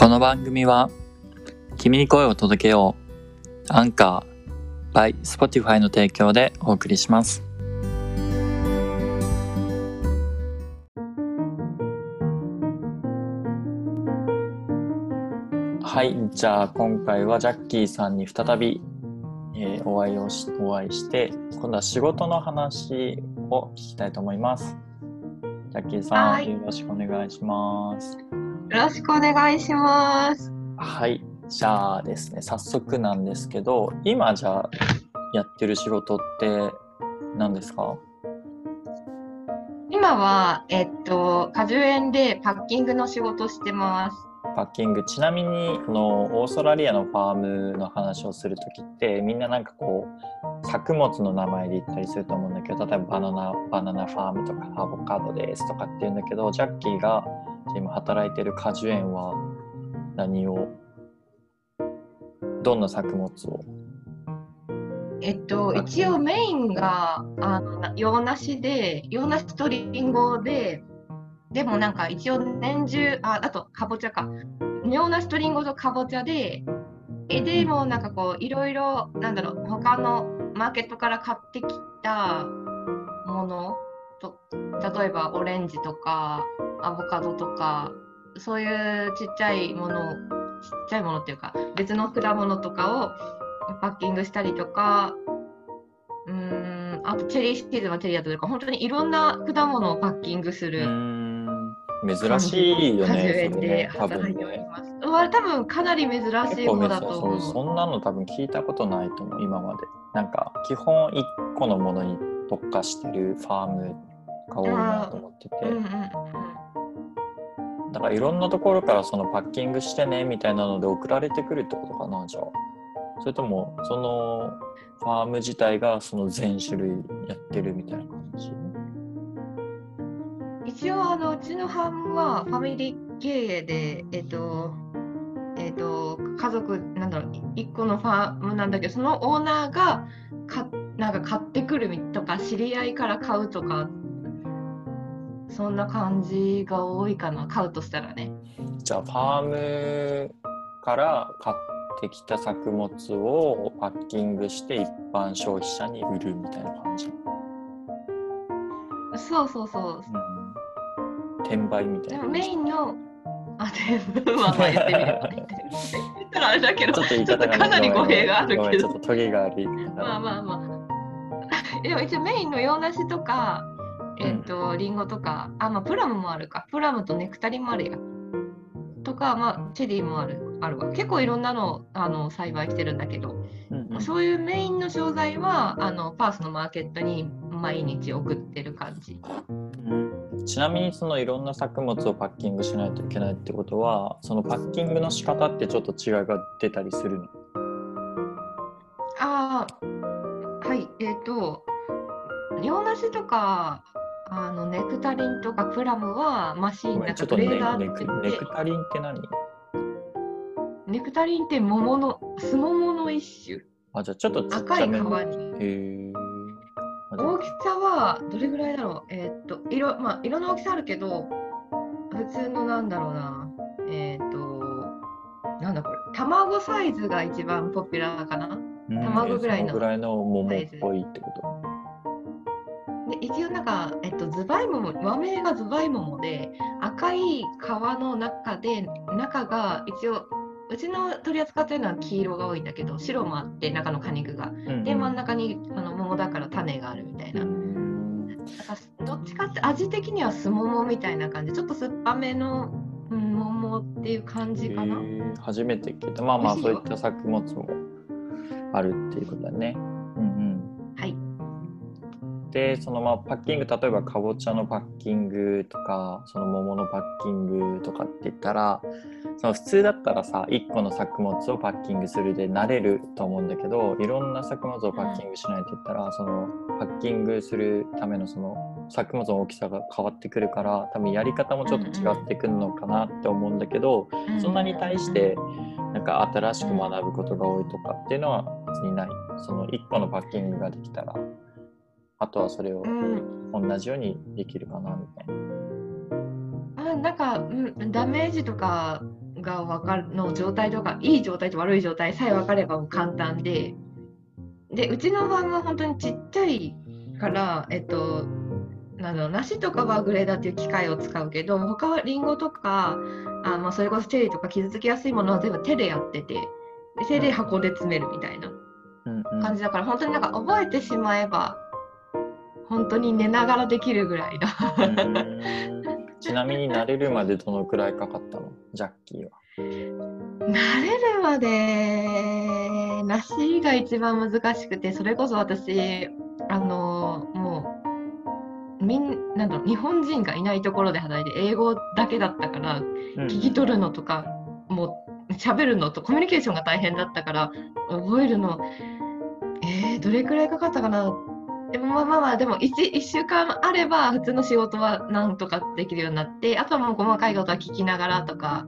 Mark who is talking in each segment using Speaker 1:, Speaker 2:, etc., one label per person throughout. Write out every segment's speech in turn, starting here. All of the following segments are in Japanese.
Speaker 1: この番組は君に声を届けようアンカー by Spotify の提供でお送りします。はいじゃあ今回はジャッキーさんに再び、えーお会いをしお会いして今度は仕事の話を聞きたいと思います。ジャッキーさん、
Speaker 2: はい。
Speaker 1: よろしくお願いします。
Speaker 2: よろしくお願いします。
Speaker 1: はい。じゃあですね、早速なんですけど、今じゃあやってる仕事って何ですか？
Speaker 2: 今は、えっと、果樹園でパッキングの仕事してます。
Speaker 1: パッキング。ちなみに、このオーストラリアのファームの話をするときって、みんななんかこう、作物の名前で言ったりすると思うんだけど、例えばバナナ、バナナファームとかアボカドですとかって言うんだけど、ジャッキーが今働いてる果樹園は何を、どんな作物を？
Speaker 2: えっと、一応メインがあのな洋梨で、洋梨とリンゴで、でもなんか一応年中、ああとかぼちゃか。洋梨とリンゴとかぼちゃで、えでもなんかこういろいろなんだろう他のマーケットから買ってきたものと例えばオレンジとかアボカドとかそういうちっちゃいものをちっちゃいものっていうか別の果物とかをパッキングしたりとかうーんあとチェリーシーズンはチェリーだとか本当にいろんな果物をパッキングす
Speaker 1: う
Speaker 2: る
Speaker 1: 珍しいよね、
Speaker 2: で
Speaker 1: ね、多分
Speaker 2: 働いており
Speaker 1: ね。
Speaker 2: ます。うわ多分かなり珍しい方だと思う。
Speaker 1: そうそんなの多分聞いたことないと思う、今まで。なんか、基本一個のものに特化してるファームが多いなと思ってて。
Speaker 2: うんうんうん
Speaker 1: だからいろんなところからそのパッキングしてねみたいなので送られてくるってことかな、じゃあ。それとも、そのファーム自体がその全種類やってるみたいな感じ？
Speaker 2: 一応あのうちのファームはファミリー経営で、えっとえっと家族なんだろうい一個のファームなんだけどそのオーナーがかなんか買ってくるとか知り合いから買うとかそんな感じが多いかな買うとしたらね。
Speaker 1: じゃあファームから買ってきた作物をパッキングして一般消費者に売るみたいな感じ、
Speaker 2: そうそうそう。
Speaker 1: うん、転売みたいな
Speaker 2: でもメイ
Speaker 1: ン
Speaker 2: ンのあでまあまあ言ってみればあれだけど
Speaker 1: ちょっと言い方が、ね、
Speaker 2: かなり語弊があるけど
Speaker 1: ちょっとトゲがあり
Speaker 2: まあまあまあ。でも一応メインの洋梨とか、えっ、と、リンゴとか、あ、まあプラムもあるか。プラムとネクタリンもあるや。とか、まあチェリーもあるあるわ。結構いろんなのをあの栽培してるんだけど、
Speaker 1: うんうん
Speaker 2: そういうメインの商材はあのパースのマーケットに毎日送ってる感じ。
Speaker 1: うんちなみにそのいろんな作物をパッキングしないといけないってことはそのパッキングの仕方ってちょっと違いが出たりするの？
Speaker 2: ああ、はい、えっ、と、洋梨とか、あのネクタリンとかプラムはマシーンなんかレーダーって
Speaker 1: ネクタリンって何？
Speaker 2: ネクタリンって桃の、スモモの一種。
Speaker 1: あじゃあちょっと
Speaker 2: 赤い皮に。大きさはどれぐらいだろう？えーっと、色、まあ、色の大きさあるけど、普通のなんだろうな。えーっと、なんだこれ。卵サイズが一番ポピュラーかな？
Speaker 1: うん
Speaker 2: 卵ぐらいの
Speaker 1: ぐらいの桃っぽいってこと
Speaker 2: で一応なんか、えっと、ズバイモモ和名がズバイモモで赤い皮の中で中が一応うちの取り扱ってるのは黄色が多いんだけど白もあって中の果肉が。で真ん中にあの桃だから種があるみたいな、
Speaker 1: うん
Speaker 2: なんかどっちかって味的にはすももみたいな感じ。ちょっと酸っぱめの、うん、桃っていう感じかな、
Speaker 1: 初めて聞いた。まあまあ
Speaker 2: 美味しいう
Speaker 1: いった作物もあるっていうことだねでそのまあパッキング例えばかぼちゃのパッキングとかその桃のパッキングとかって言ったらその普通だったらさ1個の作物をパッキングするで慣れると思うんだけどいろんな作物をパッキングしないと言ったら、そのパッキングするためのその作物の大きさが変わってくるから多分やり方もちょっと違ってくるのかなって思うんだけど、そんなに対してなんか新しく学ぶことが多いとかっていうのは別にない。その1個のパッキングができたら。あとはそれを
Speaker 2: うん。
Speaker 1: 同じようにできるかなみたいな。
Speaker 2: あなんか、うん、ダメージとかが分かるの状態とかいい状態と悪い状態さえ分かればもう簡単で。でうちのファームは本当にちっちゃいからえっとあの梨とかはグレーダーっていう機械を使うけど他はリンゴとかあ、まあ、それこそチェリーとか傷つきやすいものは全部手でやっててで手で箱で詰めるみたいな
Speaker 1: うんうん。
Speaker 2: 感じだから本当になんか覚えてしまえば本当に寝ながらできるぐらいな
Speaker 1: うん。ちなみに慣れるまでどのくらいかかったの？ジャッキーは。
Speaker 2: 慣れるまで梨が一番難しくてそれこそ私あのもうみんなんだろう日本人がいないところで働いて英語だけだったから聞き取るのとかもう喋るのとコミュニケーションが大変だったから覚えるのえー、どれくらいかかったかな？でもまあまあまあでも 1, 1週間あれば普通の仕事はなんとかできるようになってあとはもう細かいことは聞きながらとか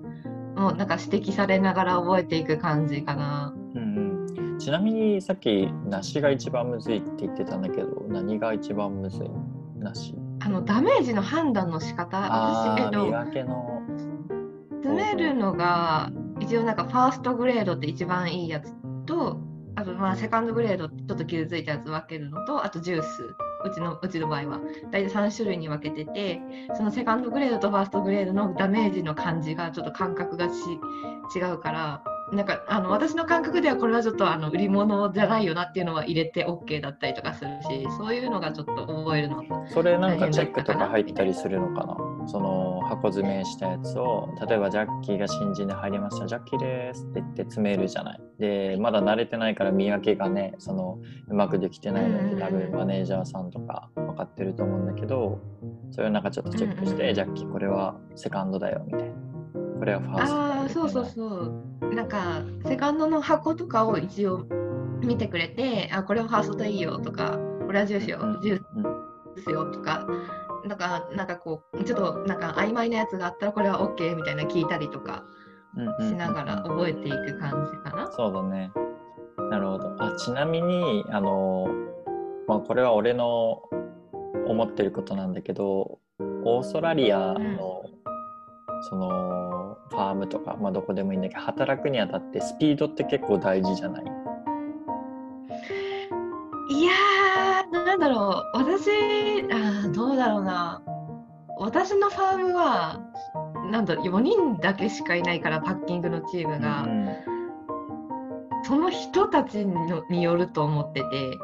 Speaker 2: もうなんか指摘されながら覚えていく感じかな。
Speaker 1: うんうん、ちなみにさっき梨が一番むずいって言ってたんだけど何が一番むずい？梨。
Speaker 2: あのダメージの判断の仕方。私えっと
Speaker 1: 分けの。
Speaker 2: 詰めるのが一応なんかファーストグレードって一番いいやつとあとまあセカンドグレードちょっと傷ついたやつ分けるのとあとジュース。うちのうちの場合は。大体3種類に分けててそのセカンドグレードとファーストグレードのダメージの感じがちょっと感覚がし違うからなんかあの私の感覚ではこれはちょっとあの売り物じゃないよなっていうのは入れて OK だったりとかするしそういうのがちょっと覚えるの
Speaker 1: それなんかチェックとか入ったりするのかな？その箱詰めしたやつを例えばジャッキーが新人で入りましたジャッキーですって言って詰めるじゃない。でまだ慣れてないから見分けがねそのうまくできてないので多分マネージャーさんとか分かってると思うんだけどそれをなんかちょっとチェックして、ジャッキーこれはセカンドだよみたいな。これはファースト
Speaker 2: ああそうそう
Speaker 1: う
Speaker 2: そう。なんかセカンドの箱とかを一応見てくれてあこれはファーストでいいよとかこれはジュースよ、
Speaker 1: うん
Speaker 2: ジュースよとかなんかなんかこうちょっとなんか曖昧なやつがあったらこれは OK みたいな聞いたりとかしながら覚えていく感じかな。
Speaker 1: そうだね。なるほど。あちなみにあの、まあ、これは俺の思ってることなんだけどオーストラリアの、そのファームとか、まあ、どこでもいいんだけど働くにあたってスピードって結構大事じゃない？
Speaker 2: いやーなんだろう私あどうだろうな私のファームはなんだ4人だけしかいないからパッキングのチームが。その人たちのによると思ってて、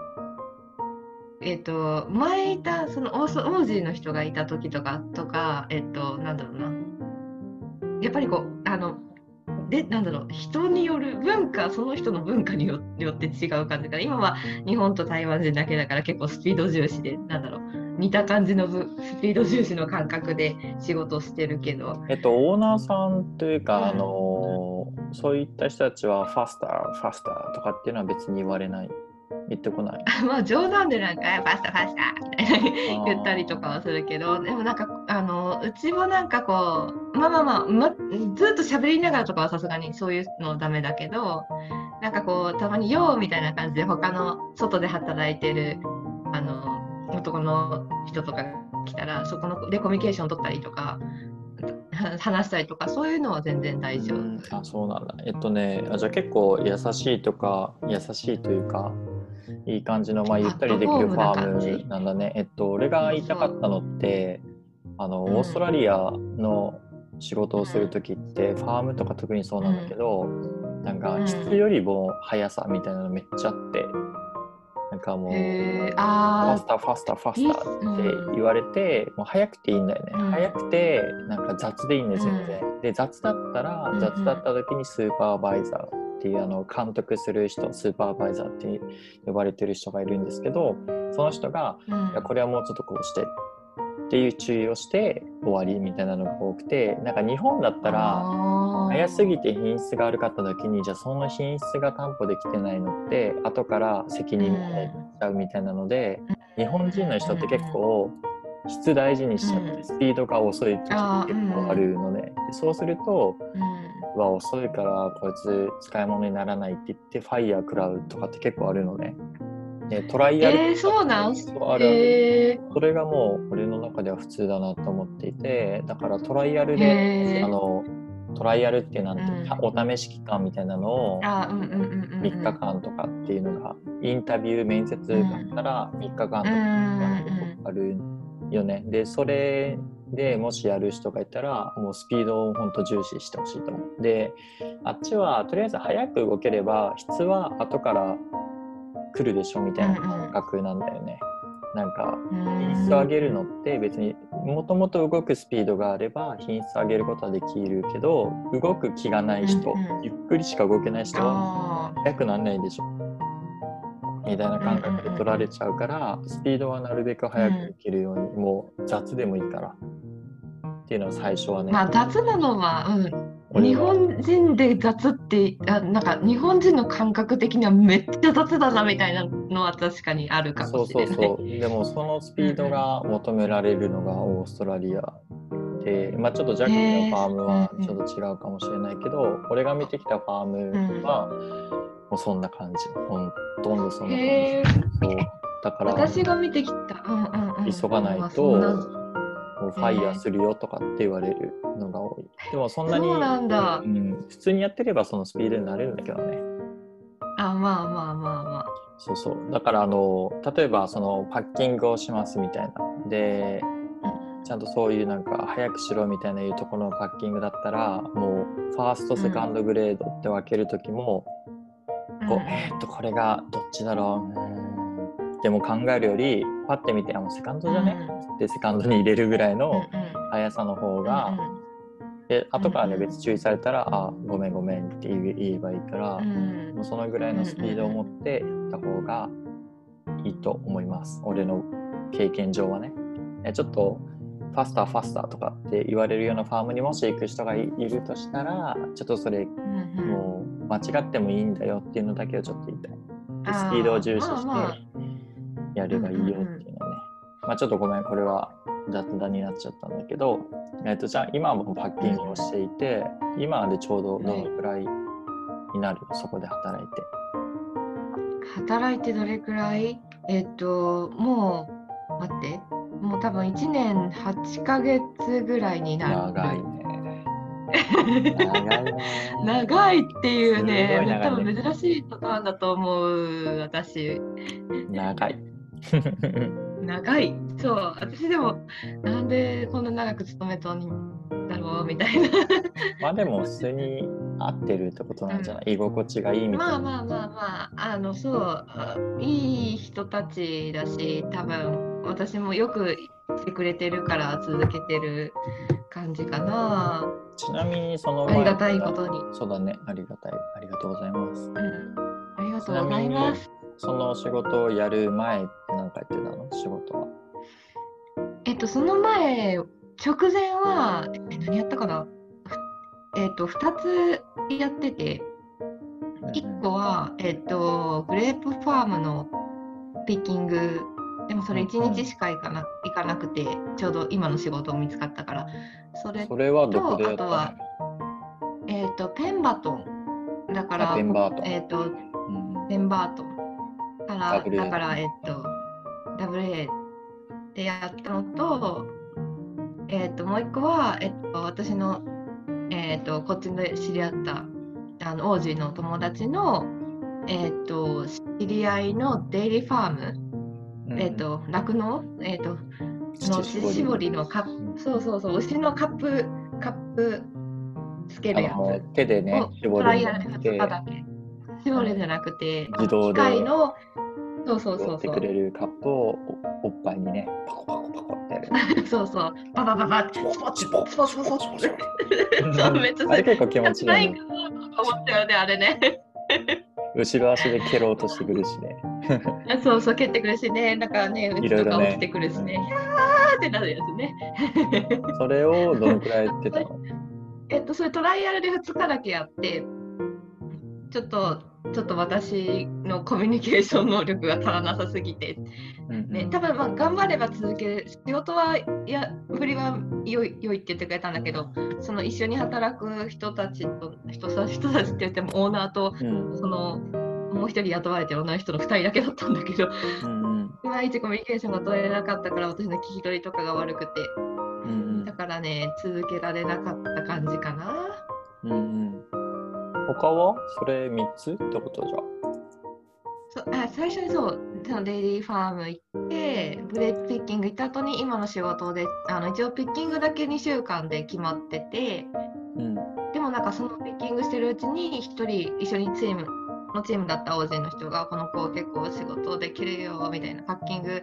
Speaker 2: えっ、と、前いた、そのオースオージーの人がいた時とか、とか、えっ、と、なんだろうな。やっぱりこう、あの、で、なんだろう、人による文化、その人の文化によよって違う感じから、今は日本と台湾人だけだから結構スピード重視で、なんだろう、似た感じのぶスピード重視の感覚で仕事をしてるけど、
Speaker 1: えっと、オーナーさんというか、
Speaker 2: うん。
Speaker 1: あのそういった人たちはファスターファスターとかっていうのは別に言われない？言ってこない。
Speaker 2: まあ冗談でなんか、あファスター。ファスタ言ったりとかはするけどでもなんかあのうちもなんかこうまあまあまあ、ま、ずっと喋りながらとかはさすがにそういうのダメだけどなんかこうたまに「よう」みたいな感じで他の外で働いてるあの男の人とかが来たらそこのでコミュニケーション取ったりとかは話したりとかそういうのは全然大丈夫。
Speaker 1: うん。あそうなんだ。えっとねあじゃあ結構優しいとか優しいというかいい感じのまあゆったりできるファームなんだね。えっと俺が言いたかったのってあの
Speaker 2: うん。
Speaker 1: オーストラリアの仕事をする時って、ファームとか特にそうなんだけど、なんか
Speaker 2: うん。
Speaker 1: 質よりも速さみたいなのめっちゃあってなんかもう、ファ
Speaker 2: あ
Speaker 1: スターファスターファスターって
Speaker 2: うん
Speaker 1: 言われて、もう早くていいんだよね、
Speaker 2: うん。
Speaker 1: 早くてなんか雑でいいんですよ全然、で雑だったら
Speaker 2: うん。
Speaker 1: 雑だった時にスーパーバイザーっていうあの監督する人スーパーバイザーって呼ばれてる人がいるんですけどその人が
Speaker 2: ーうん。
Speaker 1: いやこれはもうちょっとこうしてっていう注意をして終わりみたいなのが多くてなんか日本だったら早すぎて品質が悪かった時にじゃあその品質が担保できてないのって後から責任問題になっちゃうみたいなので、日本人の人って結構質大事にしちゃって、
Speaker 2: うん。
Speaker 1: スピードが遅い時
Speaker 2: あー
Speaker 1: 結構あるので,でそうすると
Speaker 2: うん
Speaker 1: うわ遅いからこいつ使い物にならないって言ってファイヤー食らうとかって結構あるのね。でトライアル
Speaker 2: えー、そうなん？
Speaker 1: ある
Speaker 2: え
Speaker 1: それがもう俺の中では普通だなと思っていてだからトライアル
Speaker 2: へ
Speaker 1: で
Speaker 2: ー。
Speaker 1: あのトライアルっていうなんて、
Speaker 2: うん。
Speaker 1: お試し期間みたいなのを
Speaker 2: あうんうんうんうんうん
Speaker 1: 3日間とかっていうのがインタビュー面接があったら3日間とかあるよね。でそれでもしやる人がいたらもうスピードを本当重視してほしいと思う。であっちはとりあえず早く動ければ質は後から来るでしょみたいな感覚なんだよね。なんか
Speaker 2: うん。
Speaker 1: 品質を上げるのって別にもともと動くスピードがあれば品質を上げることはできるけど動く気がない人、ゆっくりしか動けない人は
Speaker 2: あ
Speaker 1: 速くならないでしょ。みたいな感覚で取られちゃうから、スピードはなるべく速くいけるように、もう雑でもいいからっていうのは最初はね、
Speaker 2: ーまあ雑なのは、うん、日本人で雑ってあなんか日本人の感覚的にはめっちゃ雑だなみたいなのは確かにあるか
Speaker 1: そうそ
Speaker 2: もしれない。
Speaker 1: うそうでもそのスピードが求められるのがオーストラリアで、まあ、ちょっとジャッキーのファームはちょっと違うかもしれないけど、俺が見てきたファームはもうそんな感じ。ほとんどそんな感じ。
Speaker 2: へー。
Speaker 1: そう。だから
Speaker 2: 私が見てきた、うんうんうん、
Speaker 1: 急がない
Speaker 2: まあ
Speaker 1: とファイヤーするよとかって言われるのが多い。でもそんなに
Speaker 2: そうなんだ。
Speaker 1: うん、普通にやってればそのスピードになれるんだけどね。
Speaker 2: あまあまあまあまあ。
Speaker 1: そうそう。だからあの例えばそのパッキングをしますみたいな。でちゃんとそういうなんか早くしろみたいないうところのパッキングだったらもうファーストセカンドグレードって分ける時も、こうえーっとこれがどっちだろう？うーんでも考えるよりパッて見てあもうセカンドじゃね、でセカンドに入れるぐらい
Speaker 2: うん
Speaker 1: の速さの方が、で後からね
Speaker 2: うんうん。
Speaker 1: 別注意されたら「あごめんごめん」って言えばいいから、
Speaker 2: うん。うん
Speaker 1: もうそのぐらいのスピードを持ってやった方がいいと思います。俺の経験上はね。えちょっとファスターファスターとかって言われるようなファームにもし行く人がいいるとしたらちょっとそれ
Speaker 2: うんうん。
Speaker 1: もう間違ってもいいんだよっていうのだけをちょっと言いたい。スピードを重視してやればいいよっていうのね、まあちょっとごめんこれは雑談になっちゃったんだけど、えっとじゃあ今もパッキングをしていて今でちょうどどのくらいになる？そこで働いて。
Speaker 2: 働いてどれくらい？えっともう待って。もう多分1年8ヶ月ぐらいになる。
Speaker 1: 長いね。長いね。
Speaker 2: 長いっていうね。多分珍しいパターンだと思う私。
Speaker 1: 長い
Speaker 2: 長い。そう。私でもなんでこんな長く勤めとんだろう？みたいな。
Speaker 1: まあでも普通に合ってるってことなんじゃない、居心地がいいみたいな。
Speaker 2: まあまあまあまあ。あのそう。あいい人たちだし多分私もよくしてくれてるから続けてる感じかな。
Speaker 1: ちなみにその
Speaker 2: ありがたいことに、
Speaker 1: そうだね。ありがたい。ありがとうございます。
Speaker 2: うん、ありがとうございます
Speaker 1: その仕事をやる前って何かやってたの？仕事は。
Speaker 2: えっとその前直前はえ何やったかな？ふえっと2つやってて1個は、えっと、グレープファームのピッキング。でもそれ1日しか行かな行かなくてちょうど今の仕事見つかったから。それとあとはえっとペンバトンだから
Speaker 1: あペンバートン。
Speaker 2: えっと
Speaker 1: うん。
Speaker 2: ペンバートンから、だから、えっと、WA でやったのと、えっと、もう一個は、えっと、私の、えっと、こっちで知り合った、あの、王子の友達の、えっと、知り合いのデイリーファーム、
Speaker 1: うん
Speaker 2: えっと、酪農、えっと、の
Speaker 1: 乳
Speaker 2: 乳搾りのカップ、そうそうそう、牛のカップ、カップつけるやつ。
Speaker 1: 手でね
Speaker 2: を
Speaker 1: 絞
Speaker 2: トライアルで2
Speaker 1: て
Speaker 2: 日だけ。絞るんじゃなくて、
Speaker 1: 自動で
Speaker 2: 機械の、そうそうそうそう。
Speaker 1: 絞ってく。れるカップをおおっぱいにねパコパコパコってやる。
Speaker 2: そうそう。パパパパ。って、スポッスポッスポッスポッスポッスそうめっちゃ
Speaker 1: あれ結構気持ちいい
Speaker 2: ないかなと思ったよね、あれね。
Speaker 1: 後ろ足で蹴ろうとしてくるしね。
Speaker 2: そうそう、蹴ってくるしね、なんかね、うち
Speaker 1: いろいろね。
Speaker 2: とか落ちてくるしね、
Speaker 1: うん。
Speaker 2: ひゃーってなるやつね。
Speaker 1: それをどのくらいやってたの？
Speaker 2: えっと、それトライアルで2日だけやって、ちょっと、ちょっと私のコミュニケーション能力が足らなさすぎて、ね、多分まあ頑張れば続ける。仕事はいや振りは良い良いって言ってくれたんだけどその一緒に働く人たちと人た人たちって言ってもオーナーと
Speaker 1: うん。
Speaker 2: そのもう一人雇われてる女の人の2人だけだったんだけど
Speaker 1: うんうん。
Speaker 2: いまいちコミュニケーションが取れなかったから私の聞き取りとかが悪くて。
Speaker 1: うんうん。
Speaker 2: だからね続けられなかった感じかな。
Speaker 1: うんうん。他は？それ3つってことじゃ。
Speaker 2: そうあ最初にそうそのデイリーファーム行ってブレークピッキング行った後に今の仕事であの一応ピッキングだけ2週間で決まってて
Speaker 1: うん。
Speaker 2: でもなんかそのピッキングしてるうちに1人一緒にチームのチームだった大勢の人がこの子結構仕事できるよみたいなパッキング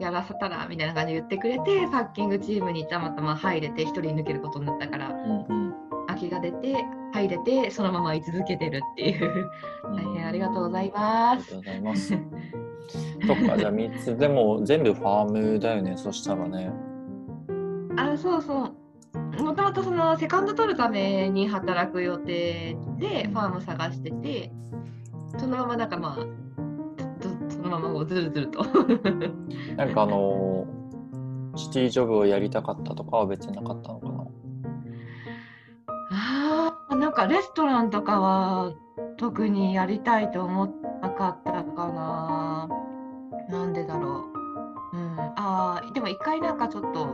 Speaker 2: やらせたらみたいな感じで言ってくれてパッキングチームにたまたま入れて1人抜けることになったから
Speaker 1: うんうん。
Speaker 2: 空きが出て入れてそのまま居続けてるっていう大変ありがとうございます
Speaker 1: ありがとう。ございます。そっか、じゃあ3つ。でも全部ファームだよね、そしたらね。
Speaker 2: あそうそうもともとそのセカンド取るために働く予定でファーム探しててそのままなんかまあとそのままこうずるずると
Speaker 1: なんかあのシティジョブをやりたかったとかは別になかったのかな。
Speaker 2: あーなんかレストランとかは特にやりたいと思ってなかったかな。なんでだろう。うん。あーでも一回なんかちょっと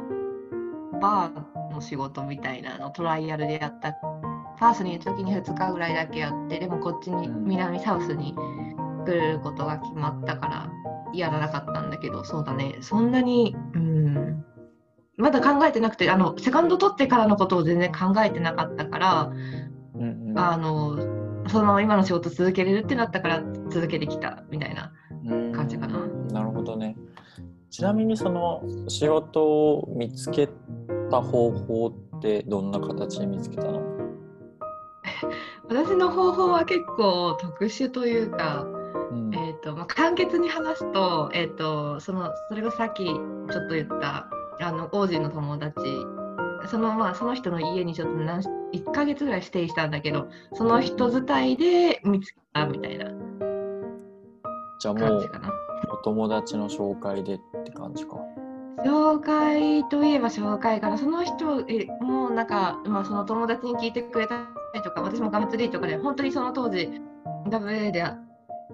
Speaker 2: バーの仕事みたいなのトライアルでやった。ファースにいる時に2日ぐらいだけやってでもこっちに
Speaker 1: うん。
Speaker 2: 南サウスに来ることが決まったからやらなかったんだけどそうだね。そんなにうん。まだ考えてなくてあのセカンド取ってからのことを全然考えてなかった
Speaker 1: うんうん。
Speaker 2: あのそのまま今の仕事続けれるってなったから続けてきたみたいな
Speaker 1: うん。
Speaker 2: 感じかな。
Speaker 1: なるほどね。ちなみにその仕事を見つけた方法ってどんな形で見つけたの？
Speaker 2: 私の方法は結構特殊というか、
Speaker 1: うん。
Speaker 2: えーとまあ、簡潔に話すと,、えー、とそのそれがさっきちょっと言ったあの王子の友達その,、まあ、その人の家にちょっと何1ヶ月ぐらいステイしたんだけどその人伝いで見つけたみたいな
Speaker 1: じゃあもう。お友達の紹介でって感じか。
Speaker 2: 紹介といえば紹介からその人えもうなんか、まあ、その友達に聞いてくれたりとか私もガムツリーとかで本当にその当時 WA で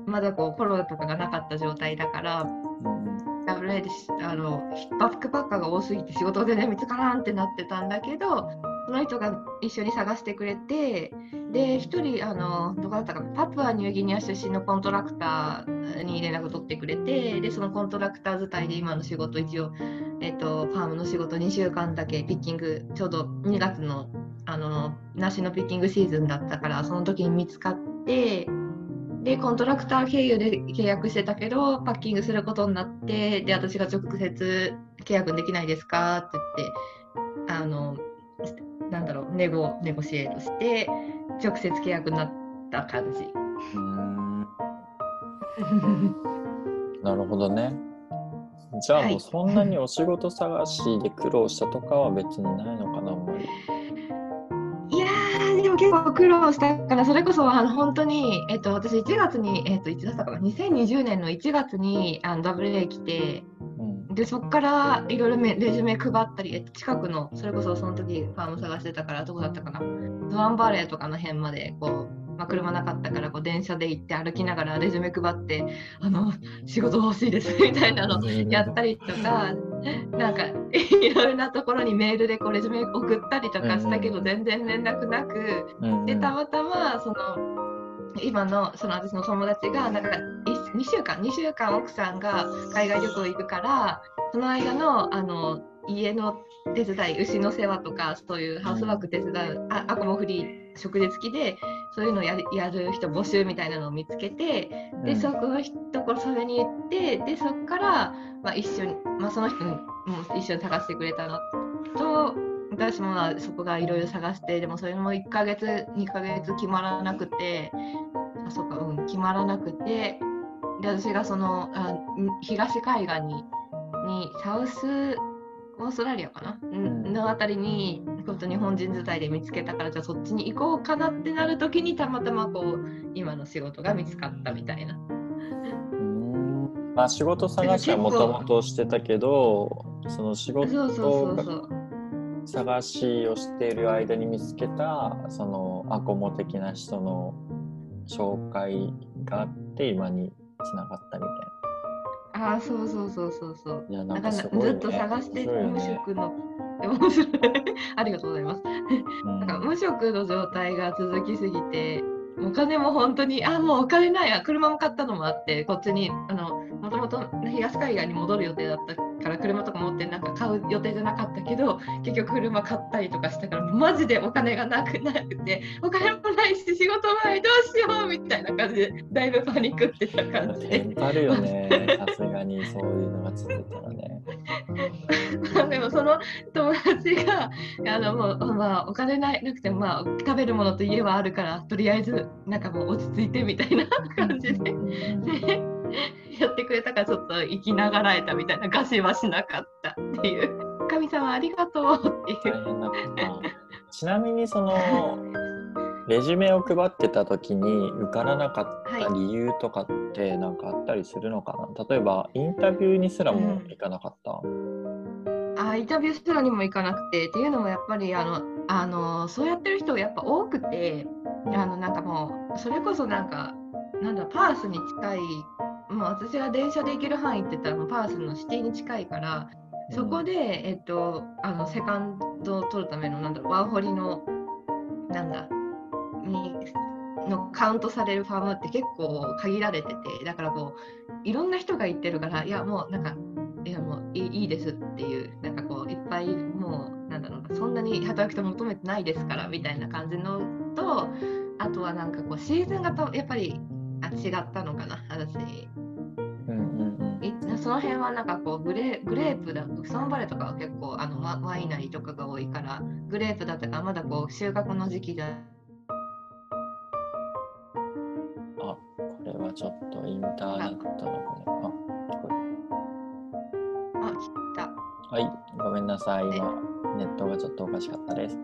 Speaker 2: まだこうコロナとかがなかった状態だから
Speaker 1: うんうん
Speaker 2: WA でしあのバックパッカーが多すぎて仕事でね見つからんってなってたんだけどその人が一緒に探してくれてで一人あのどこだったかなパプアニューギニア出身のコントラクターに連絡取ってくれてでそのコントラクター伝いで今の仕事一応、えっと、ファームの仕事2週間だけピッキングちょうど2月のあの梨のピッキングシーズンだったからその時に見つかってでコントラクター経由で契約してたけどパッキングすることになってで私が直接契約できないですかって言ってあのなんだろうネゴネゴシエートして直接契約になった感じ。
Speaker 1: なるほどね。じゃあもう
Speaker 2: はい
Speaker 1: そんなにお仕事探しで苦労したとかは別にないのかなあんまり。
Speaker 2: いやーでも結構苦労したからそれこそあの本当に、えっと、私1月に、えっと、いつだったかな2020年の1月にあの WA 来て
Speaker 1: うん。
Speaker 2: でそこからいろいろめレジュメ配ったり、えっと、近くのそれこそその時ファーム探してたからどこだったかなドワンバレーとかの辺までこう、まあ、車なかったからこう電車で行って歩きながらレジュメ配ってあの仕事欲しいですみたいなのやったりとか、なんか いろいろなところにメールでこうレジュメ送ったりとかしたけど、
Speaker 1: うん
Speaker 2: 全然連絡なく、でたまたまその今のその私の友達がなんか2週間2週間奥さんが海外旅行行くからその間のあの家の手伝い牛の世話とかそういうハウスワーク手伝うあアコモフリー食事付きでそういうのをやるやる人募集みたいなのを見つけてで、そこのところそれに行ってでそこから、まあ、一緒に、まあ、その人にも一緒に探してくれたのと私もまあそこがいろいろ探してでもそれも1ヶ月2ヶ月決まらなくてあそうかうん決まらなくてで私がそのあん東海岸ににサウスオーストラリアかな、うん。
Speaker 1: うん。
Speaker 2: のあたりにちょっと日本人伝いで見つけたからじゃあそっちに行こうかなってなる時にたまたまこう今の仕事が見つかったみたいな。
Speaker 1: うん。まあ仕事探しはもともとしてたけどその仕事
Speaker 2: そうそうそう
Speaker 1: が
Speaker 2: そう。
Speaker 1: 探しをしている間に見つけたそのアコモ的な人の紹介があって今につながったみたい
Speaker 2: ああそうそうそうそうそう。
Speaker 1: な。いやなんかね、
Speaker 2: ずっと探して
Speaker 1: 面白いよ
Speaker 2: 無
Speaker 1: ね
Speaker 2: 職の面白いありがとうございます。
Speaker 1: うん
Speaker 2: なんか無職の状態が続きすぎて、お金も本当に、あ、もうお金ないや、車も買ったのもあって、こっちに、あの、もともと東海岸に戻る予定だったから、車とか持ってなんか買う予定じゃなかったけど、結局車買ったりとかしたから、マジでお金がなくなくて、お金もないし、仕事もない、どうしようみたいな感じで、だいぶパニックってた感じで。
Speaker 1: テンパるよね、さすがにそういうのが続いたらね。
Speaker 2: でもその友達があのもう、まあ、お金ないなくても、まあ、食べるものと家はあるからとりあえずなんかもう落ち着いてみたいな感じでで やってくれたからちょっと生きながらえたみたいな餓死はしなかったっていう。神様ありがとうっていう。
Speaker 1: 大変だったな。ちなみにその レジュメを配ってた時に受からなかった理由とかって何かあったりするのかな、例えばインタビューにすらも行かなかった、
Speaker 2: あインタビューするにも行かなくて。っていうのもやっぱりあのあのそうやってる人やっぱ多くてあのなんかもうそれこそなんかなんだパースに近いもう私が電車で行ける範囲って言ったらもうパースのシティに近いからそこで、えっと、あのセカンドを取るためのなんだろうワーホリのなんだにのカウントされるファームって結構限られててだからこういろんな人が行ってるからいやもうなんかいやもういいですっていうなんかこういっぱいもうなんだろうなそんなに働く人求めてないですからみたいな感じのとあとはなんかこうシーズンがたやっぱりあ違ったのかな私。
Speaker 1: うんうん
Speaker 2: いその辺はなんかこうグレグレープだサンバレーとかは結構あのワワイナリーとかが多いからグレープだったからまだこう収穫の時期だ
Speaker 1: あこれはちょっとインターネットの方ねあ聞こえ
Speaker 2: た。
Speaker 1: るはいごめんなさい。今ネットがちょっとおかしかったです。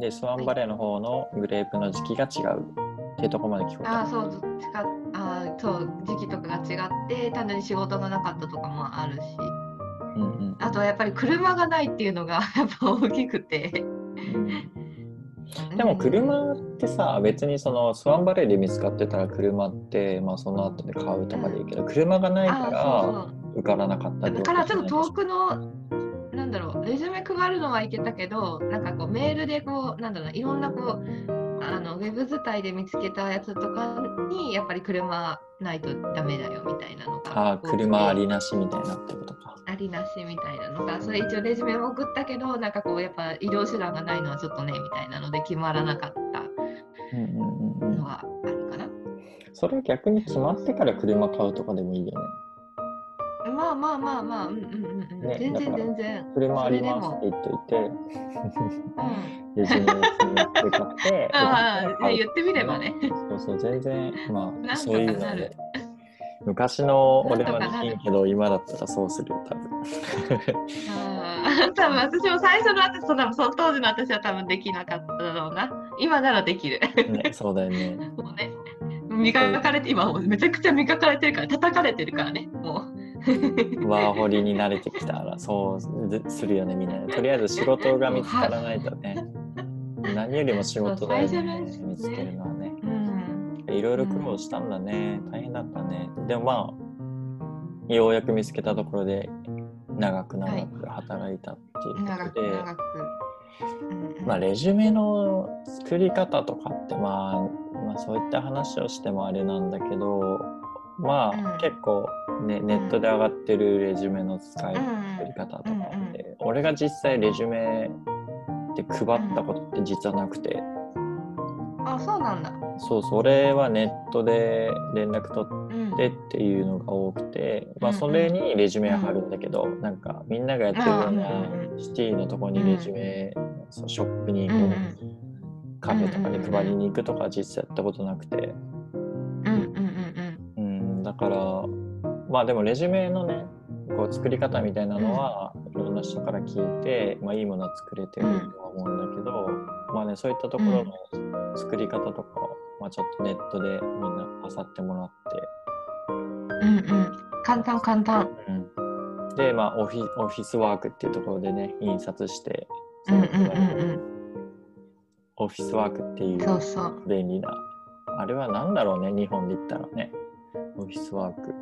Speaker 1: でスワンバレーの方のグレープの時期が違うっていうところまで聞こえた。
Speaker 2: あそう近あそう時期とかが違って単純に仕事がなかったとかもあるし。
Speaker 1: うんうん。
Speaker 2: あとはやっぱり車がないっていうのが やっぱ大きくて。
Speaker 1: でも車ってさ別にそのスワンバレーで見つかってたら車って、まあ、その後で買うとかでいいけど車がないか
Speaker 2: あ
Speaker 1: ら受からなかった
Speaker 2: だからちょっと遠くのなんだろうレジュメ配るのはいけたけどなんかこうメールでこうなんだろうないろんなこうあのウェブ伝いで見つけたやつとかにやっぱり車ないとダメだよみたいなのが
Speaker 1: あー車ありなしみたいなってことか。
Speaker 2: ありなしみたいなのがそれ一応レジュメも送ったけどなんかこうやっぱ移動手段がないのはちょっとねみたいなので決まらなかった
Speaker 1: うんうんうんうん
Speaker 2: のはあるかな。
Speaker 1: それは逆に決まってから車買うとかでもいいよね。
Speaker 2: まあまあまあまあ、うんうんうんうん、
Speaker 1: ね
Speaker 2: 全然全然。
Speaker 1: 車ありますって言っといて、
Speaker 2: ああ、言ってみればね。
Speaker 1: そうそう、全然、まあ、
Speaker 2: なんとか
Speaker 1: そういう。昔の俺はできんけど、今だったらそうするよ、多分。
Speaker 2: ああ、多分私も最初の私と多分その当時の私は多分できなかっただろうな。今ならできる。
Speaker 1: ね、そうだよね。
Speaker 2: もうね。磨かれて、今もうめちゃくちゃ磨かれてるから、叩かれてるからね、もう。
Speaker 1: ワーホリに慣れてきたら、そうずするよね、みんな。とりあえず仕事が見つからないとね。何よりも仕事だよね
Speaker 2: 最初の
Speaker 1: 見つけるのはね。
Speaker 2: うん。
Speaker 1: いろいろ苦労したんだね。大変だったね。でもまあ、ようやく見つけたところで、長く長く働いたっていうことで、
Speaker 2: 長く。うんうん
Speaker 1: まあ、レジュメの作り方とかって、まあ、まあそういった話をしてもあれなんだけどまあ、
Speaker 2: うん
Speaker 1: 結構、ね、ネットで上がってるレジュメの使い、方とかって、俺が実際レジュメで配ったことって実はなくて、
Speaker 2: あ、そうなんだ。
Speaker 1: そうそれはネットで連絡取
Speaker 2: うん。
Speaker 1: ってっていうのが多くて、まあ、
Speaker 2: うん。うん
Speaker 1: それにレジュメは貼るんだけど、なんかみんながやってるよう
Speaker 2: あうん
Speaker 1: な
Speaker 2: うん
Speaker 1: シティのとこにレジュメ、そうショップにこう、
Speaker 2: うんうん。
Speaker 1: カフェとかに配りに行くとかは実際やったことなくて、まあでもレジュメのねこう作り方みたいなのは、いろんな人から聞いて、まあ、いいものは作れてるとは思うんだけど、まあねそういったところの作り方とか、まあ、ちょっとネットでみんな漁ってもらって。
Speaker 2: うん。うんうん。簡単簡単。
Speaker 1: うん、で、まあオフィ、オフィスワークっていうところでね、印刷して、
Speaker 2: うんうんうん
Speaker 1: オフィスワークってい
Speaker 2: うん。そううそう。
Speaker 1: 便利な、あれは何だろうね、日本で言ったらね、オフィスワーク。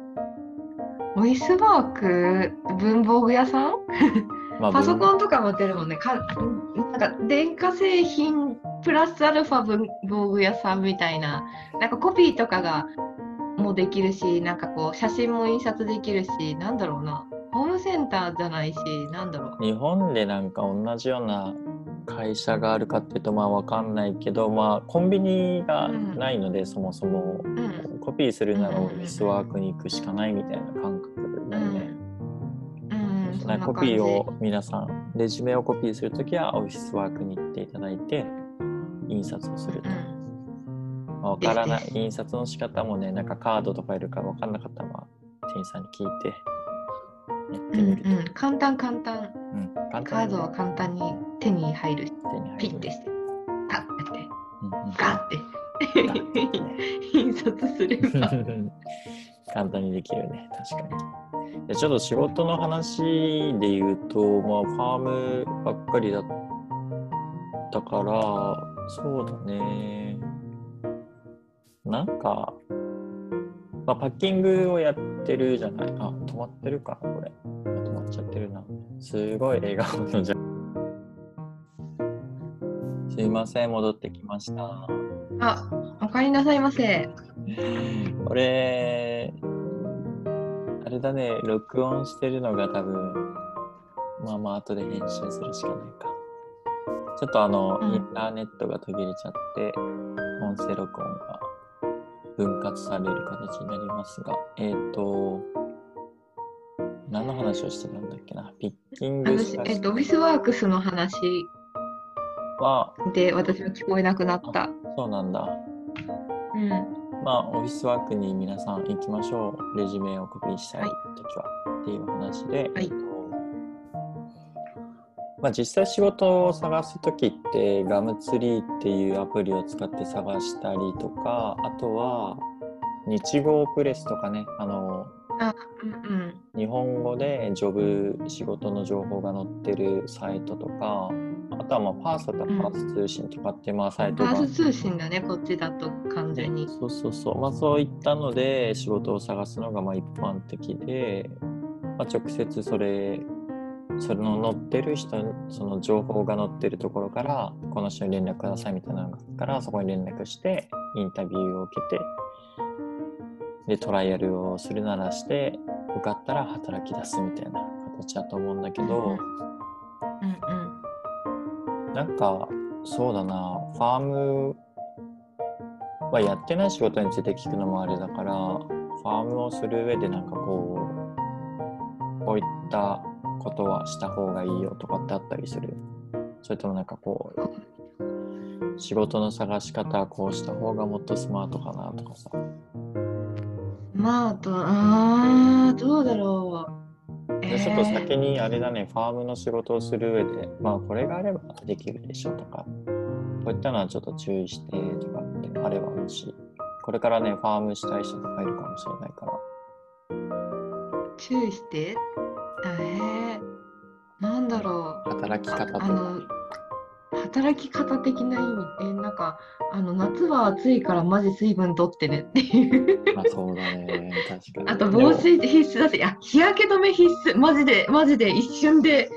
Speaker 2: オフィスワーク文房具屋さん？
Speaker 1: まあ
Speaker 2: パソ
Speaker 1: ン
Speaker 2: コンとか持ってるもんね。かなんか電化製品プラスアルファ文房具屋さんみたいな、なんかコピーとかがもできるし、なんかこう写真も印刷できるし、なんだろうな。ホームセンターじゃないし、なんだろう。
Speaker 1: 日本でなんか同じような会社があるかっていうとまあわかんないけどまあコンビニがないので、そもそも
Speaker 2: うん。
Speaker 1: コピーするなら
Speaker 2: うん
Speaker 1: オフィスワークに行くしかないみたいな感覚だよね。
Speaker 2: うん。うん、
Speaker 1: コピーを皆さんレジュメをコピーするときはオフィスワークに行っていただいて印刷をすると。
Speaker 2: うん。
Speaker 1: からない。印刷の仕方もねなんかカードとかいるからわかんなかったら、まあ、店員さんに聞いてやって
Speaker 2: うん
Speaker 1: みると、
Speaker 2: うん、簡単簡単。
Speaker 1: うん簡
Speaker 2: カードは簡単に手に入る。し、
Speaker 1: 手に入る。
Speaker 2: ピッてして、パッて、
Speaker 1: うんうん。
Speaker 2: ガッて 印刷すれば。
Speaker 1: 簡単にできるね。確かに。でちょっと仕事の話で言うと、まあ、ファームばっかりだったからそうだね。なんか、まあ、パッキングをやってるじゃない。あ止まってるかこれ。止まっちゃってるな。すごい笑顔のじゃすいません戻ってきました。
Speaker 2: あ、おかえりなさいませ。
Speaker 1: これ、あれだね、録音してるのが多分、まあまあ後で編集するしかないか。ちょっとあの、
Speaker 2: うん
Speaker 1: インターネットが途切れちゃって、音声録音が分割される形になりますが、えっ、ー、と、何の話をしてたんだっけな、ピッキング
Speaker 2: 私、えっと、オフィスワークスの話
Speaker 1: は、
Speaker 2: で私は聞こえなくなった。
Speaker 1: そうなんだ。
Speaker 2: うん。
Speaker 1: まあ、オフィスワークに皆さん行きましょう。レジュメをコピーしたい
Speaker 2: はい
Speaker 1: ときは、っていう話で、
Speaker 2: はい
Speaker 1: えっとまあ、実際仕事を探すときって、ガムツリーっていうアプリを使って探したりとか、あとは、日号プレスとかね、あの、
Speaker 2: うんうん。
Speaker 1: 日本語でジョブ、仕事の情報が載ってるサイトとか、あとはまあ、パーソとパース通信とかって、まあ、サイトが
Speaker 2: パース通信だね、こっちだと完全に。
Speaker 1: そうそうそう、まあ、そういったので仕事を探すのがまあ一般的で、まあ、直接それそれの載ってる人にその情報が載ってるところからこの人に連絡くださいみたいなのがあるからそこに連絡してインタビューを受けてでトライアルをするならして受かったら働き出すみたいな形だと思うんだけど、
Speaker 2: うんうん。
Speaker 1: なんかそうだな。ファームはやってない仕事について聞くのもあれだからファームをする上でなんかこうこういったことはした方がいいよとかってあったりする？それともなんかこう仕事の探し方はこうした方がもっとスマートかなとかさ。
Speaker 2: まあ、あと、あどうだろう。
Speaker 1: でちょっと先にあれだねファームの仕事をする上でまあこれがあればできるでしょとかこういったのはちょっと注意してとかってあればもしこれからねファームしたい人とかいるかもしれないから。
Speaker 2: 注意して。えー、なんだろう。
Speaker 1: 働き方とか
Speaker 2: 働き方的な意味えなんかあの夏は暑いからマジ水分取ってねっていう。
Speaker 1: まあそうだね。確かに。
Speaker 2: あと防水必須だしいや日焼け止め必須。マジでマジで一瞬で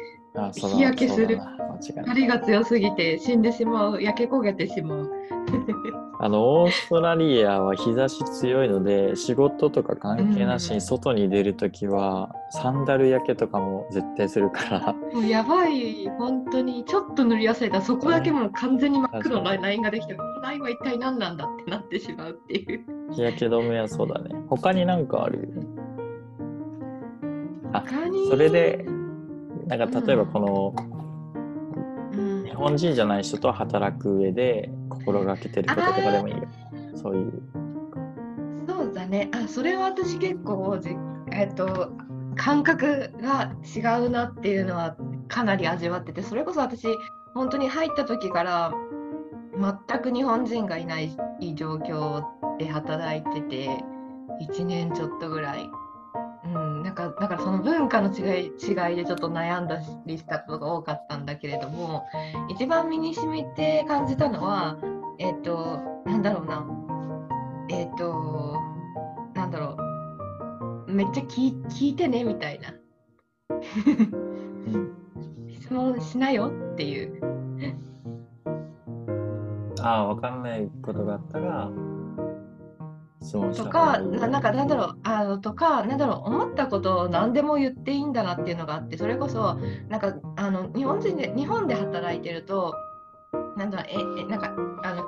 Speaker 2: 日焼けする。光が強すぎて死んでしまう。焼け焦げてしまう
Speaker 1: あのオーストラリアは日差し強いので仕事とか関係なし
Speaker 2: うん。
Speaker 1: に外に出るときはサンダル焼けとかも絶対するから。
Speaker 2: もうやばい本当にちょっと塗り忘れたらそこだけもう完全に真っ黒のラインができてこのラインは一体何なんだってなってしまうっていう。
Speaker 1: 日焼け止めはそうだね。他になんかある？あ
Speaker 2: 他に？
Speaker 1: それでなんか例えばこの、
Speaker 2: うん。
Speaker 1: 日本人じゃない人と働く上で心がけてることとかでもいいよ。そういう。
Speaker 2: そうだね。あ、それは私結構じ、えっと、感覚が違うなっていうのはかなり味わってて、それこそ私、本当に入った時から全く日本人がいない状況で働いてて、1年ちょっとぐらい。うん、なんかだからその文化の違い違いでちょっと悩んだりしたことが多かったんだけれども一番身に染みて感じたのはえっ、となんだろうな。えっ、となんだろう。めっちゃ聞い聞いてねみたいな。
Speaker 1: うん、
Speaker 2: 質問しなよっていう。
Speaker 1: ああ、わかんないことがあったら、
Speaker 2: と
Speaker 1: 方がいい
Speaker 2: かななんかなんだろうあのとかなんだろう思ったことを何でも言っていいんだなっていうのがあってそれこそなんかあの日本人で日本で働いてるとなんだろうええなんかあの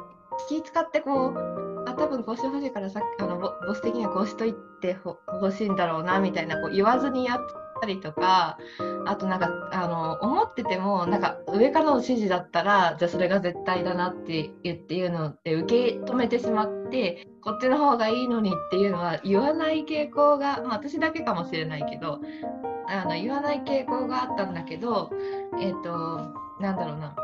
Speaker 2: 気使ってこうあ多分こうしてほしいからさあのボボス的にはこうしといてほほしいんだろうなみたいなこう言わずにやったりとかあとなんかあの思っててもなんか上からの指示だったらじゃあそれが絶対だなって言っていうので受け止めてしまってこっちの方がいいのにっていうのは言わない傾向が、まあ、私だけかもしれないけどあの言わない傾向があったんだけどえっ、となんだろうな。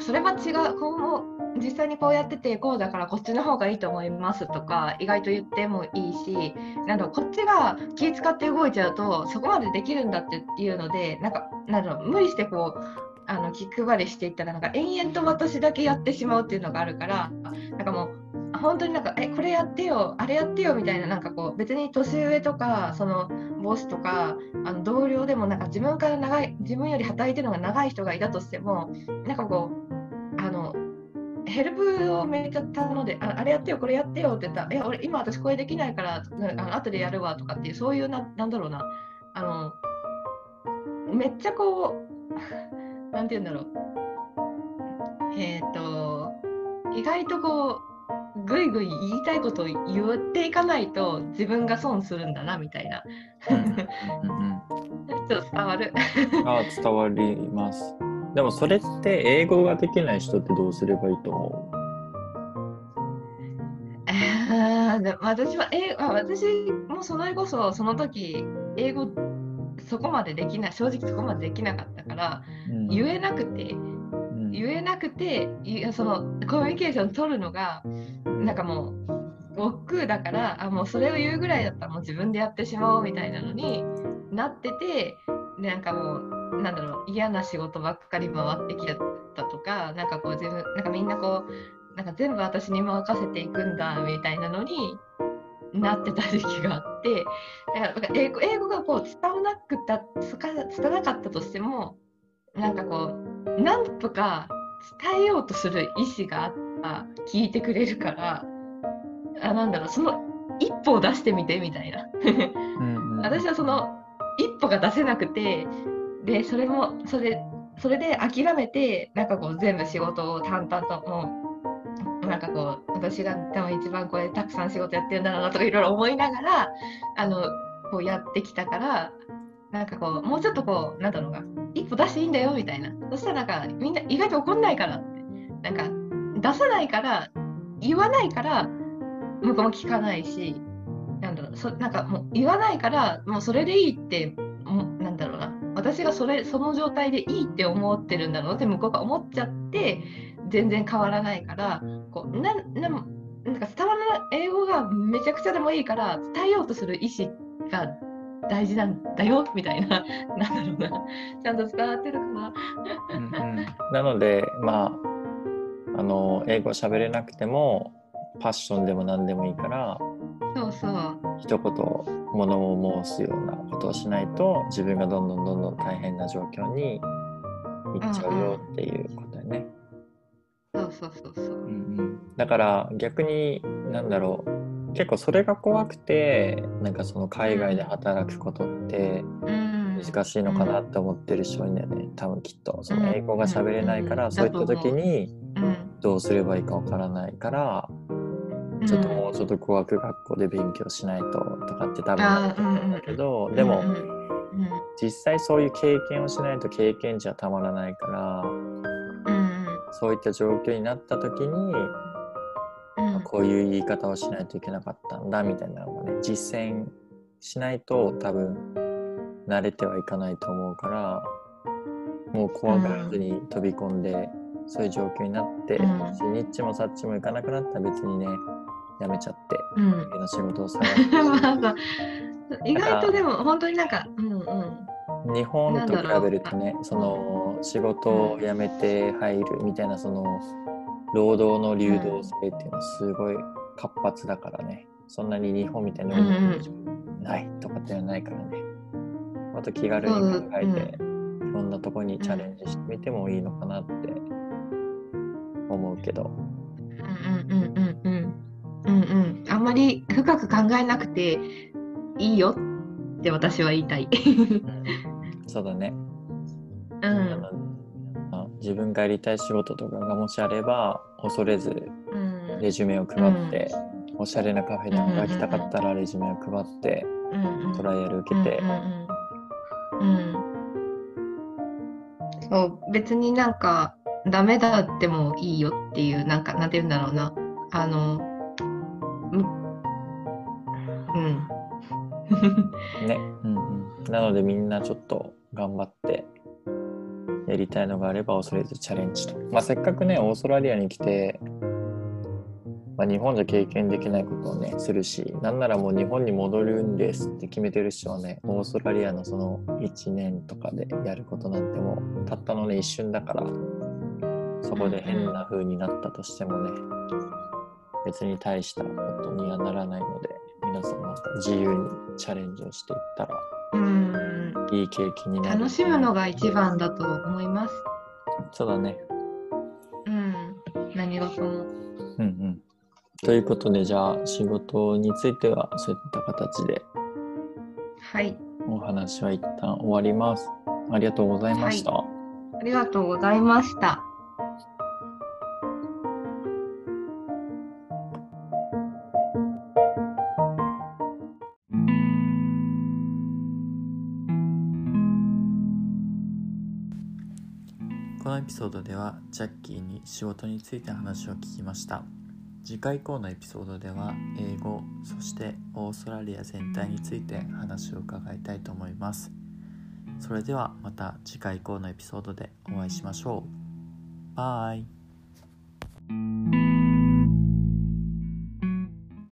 Speaker 2: それは違うこう実際にこうやっててこうだからこっちの方がいいと思いますとか意外と言ってもいいしなんこっちが気使って動いちゃうとそこまでできるんだっていうのでなんかなん無理してこうあの気配りしていったらなんか延々と私だけやってしまうっていうのがあるからなんかもう本当になんかえこれやってよあれやってよみたいななんかこう別に年上とかそのボスとかあの同僚でもなんか自分から長い自分より働いてるのが長い人がいたとしてもなんかこうあのヘルプをめっちゃ頼んでああれやってよこれやってよって言ったらいや俺今私これできないからあの後でやるわとかっていうそういうななんだろうな。あのめっちゃこうなんて言うんだろう。えっ、と意外とこうぐいぐい言いたいことを言っていかないと自分が損するんだなみたいな。ちょっと伝わる。
Speaker 1: あ伝わります。でもそれって英語ができない人ってどうすればいいと思
Speaker 2: あーで私は英あ私もそれこそその時英語そこまでできない正直そこまでできなかったから
Speaker 1: う、うん。
Speaker 2: 言えなくて
Speaker 1: うん
Speaker 2: 言えなくていやそのコミュニケーション取るのがなんかもう億劫だからあもうそれを言うぐらいだったらもう自分でやってしまおうみたいなのになっててなんかもうなんだろう嫌な仕事ばっかり回ってきちゃったとかなんかこう自分なんかみんなこうなんか全部私に任せていくんだみたいなのになってた時期があってだからなんか英語英語がこう伝わらなくた伝わらなかったとしてもなんかこうなんとか伝えようとする意思があった聞いてくれるからあなんだろうその一歩を出してみてみたいな。私はその一歩が出せなくてでそれもそれそれで諦めてなんかこう全部仕事を淡々ともうなんかこう私が多分一番これたくさん仕事やってるんだろうなとかいろいろ思いながらあのこうやってきたからなんかこうもうちょっとこうなんだろうな一歩出していいんだよみたいな。そしたらなんかみんな意外と怒んないから。ってなんか出さないから言わないから向こうも聞かないしなんだろうそなんかもう言わないからもうそれでいいってなんだろうな。私がそれその状態でいいって思ってるんだろうって向こうが思っちゃって全然変わらないからこうなななんか伝わらない。英語がめちゃくちゃでもいいから伝えようとする意思が大事なんだよみたいななんだろうなちゃんと伝わってるかな。
Speaker 1: うんうんなのでまああの英語喋れなくてもパッションでも何でもいいから
Speaker 2: そうそう
Speaker 1: 一言物を申すようなことをしないと自分がどんどんどんどん大変な状況にいっちゃうよっていうことだよね。
Speaker 2: そうそうそうそう。
Speaker 1: うんうんだから逆に何だろう結構それが怖くてなんかその海外で働くことって
Speaker 2: うん。
Speaker 1: 難しいのかなって思ってる人多いんだよね。多分きっと。その英語が喋れないか
Speaker 2: うん
Speaker 1: らそういった時に
Speaker 2: う。ん。
Speaker 1: どうすればいいかわからないからちょっともうちょっと語学学校で勉強しないととかって多分あると思うんだけどでも実際そういう経験をしないと経験値はたまらないから
Speaker 2: うん。
Speaker 1: そういった状況になった時に
Speaker 2: うん。
Speaker 1: こういう言い方をしないといけなかったんだみたいなのがね実践しないと多分慣れてはいかないと思うからもう怖がらずに飛び込んで、そういう状況になって、
Speaker 2: うん。
Speaker 1: もしニッチもサッチもいかなくなったら別にねやめちゃって
Speaker 2: うん。
Speaker 1: 次の仕事を探して。
Speaker 2: まあそう意外とでも本当になんかうんうん。
Speaker 1: 日本と比べるとねその仕事を辞めて入るみたいなその労働の流動性っていうのはすごい活発だからね。そんなに日本みたいなないとかではないからね。あと気軽に考えていろんなとこにチャレンジしてみてもいいのかなって思うけど。
Speaker 2: うんうんうんうんうんうんうん。あんまり深く考えなくていいよって私は言いたい。
Speaker 1: そうだね。自分がやりたい仕事とかがもしあれば恐れず
Speaker 2: うん。
Speaker 1: レジュメを配って、おしゃれなカフェで働きたかったらレジュメを配って、
Speaker 2: うん。
Speaker 1: トライアル受けて、
Speaker 2: うんうんうん。うん。そう別になんかダメだってもいいよっていうなんかなんて言うんだろうな。あのむうん。
Speaker 1: ね、うんうん、なのでみんなちょっと頑張ってやりたいのがあれば恐れずチャレンジと、まあ、せっかくねオーストラリアに来て、まあ、日本じゃ経験できないことをねするしなんならもう日本に戻るんですって決めてる人はねオーストラリアのその1年とかでやることなんてもうたったのね一瞬だからそこで変な風になったとしてもね別に大したことにはならないので皆さんまた自由にチャレンジをしていったら
Speaker 2: うん。
Speaker 1: いい経験になる。
Speaker 2: 楽しむのが一番だと思います。
Speaker 1: そうだね。
Speaker 2: うん、何事も。
Speaker 1: うんうん。ということでじゃあ仕事についてはそういった形で。
Speaker 2: はい、
Speaker 1: お話は一旦終わります。ありがとうございました、
Speaker 2: ありがとうございました。
Speaker 1: ピソードではジャッキーに仕事について話を聞きました。次回以降のエピソードでは英語そしてオーストラリア全体について話を伺いたいと思います。それではまた次回以降のエピソードでお会いしましょう。バイ。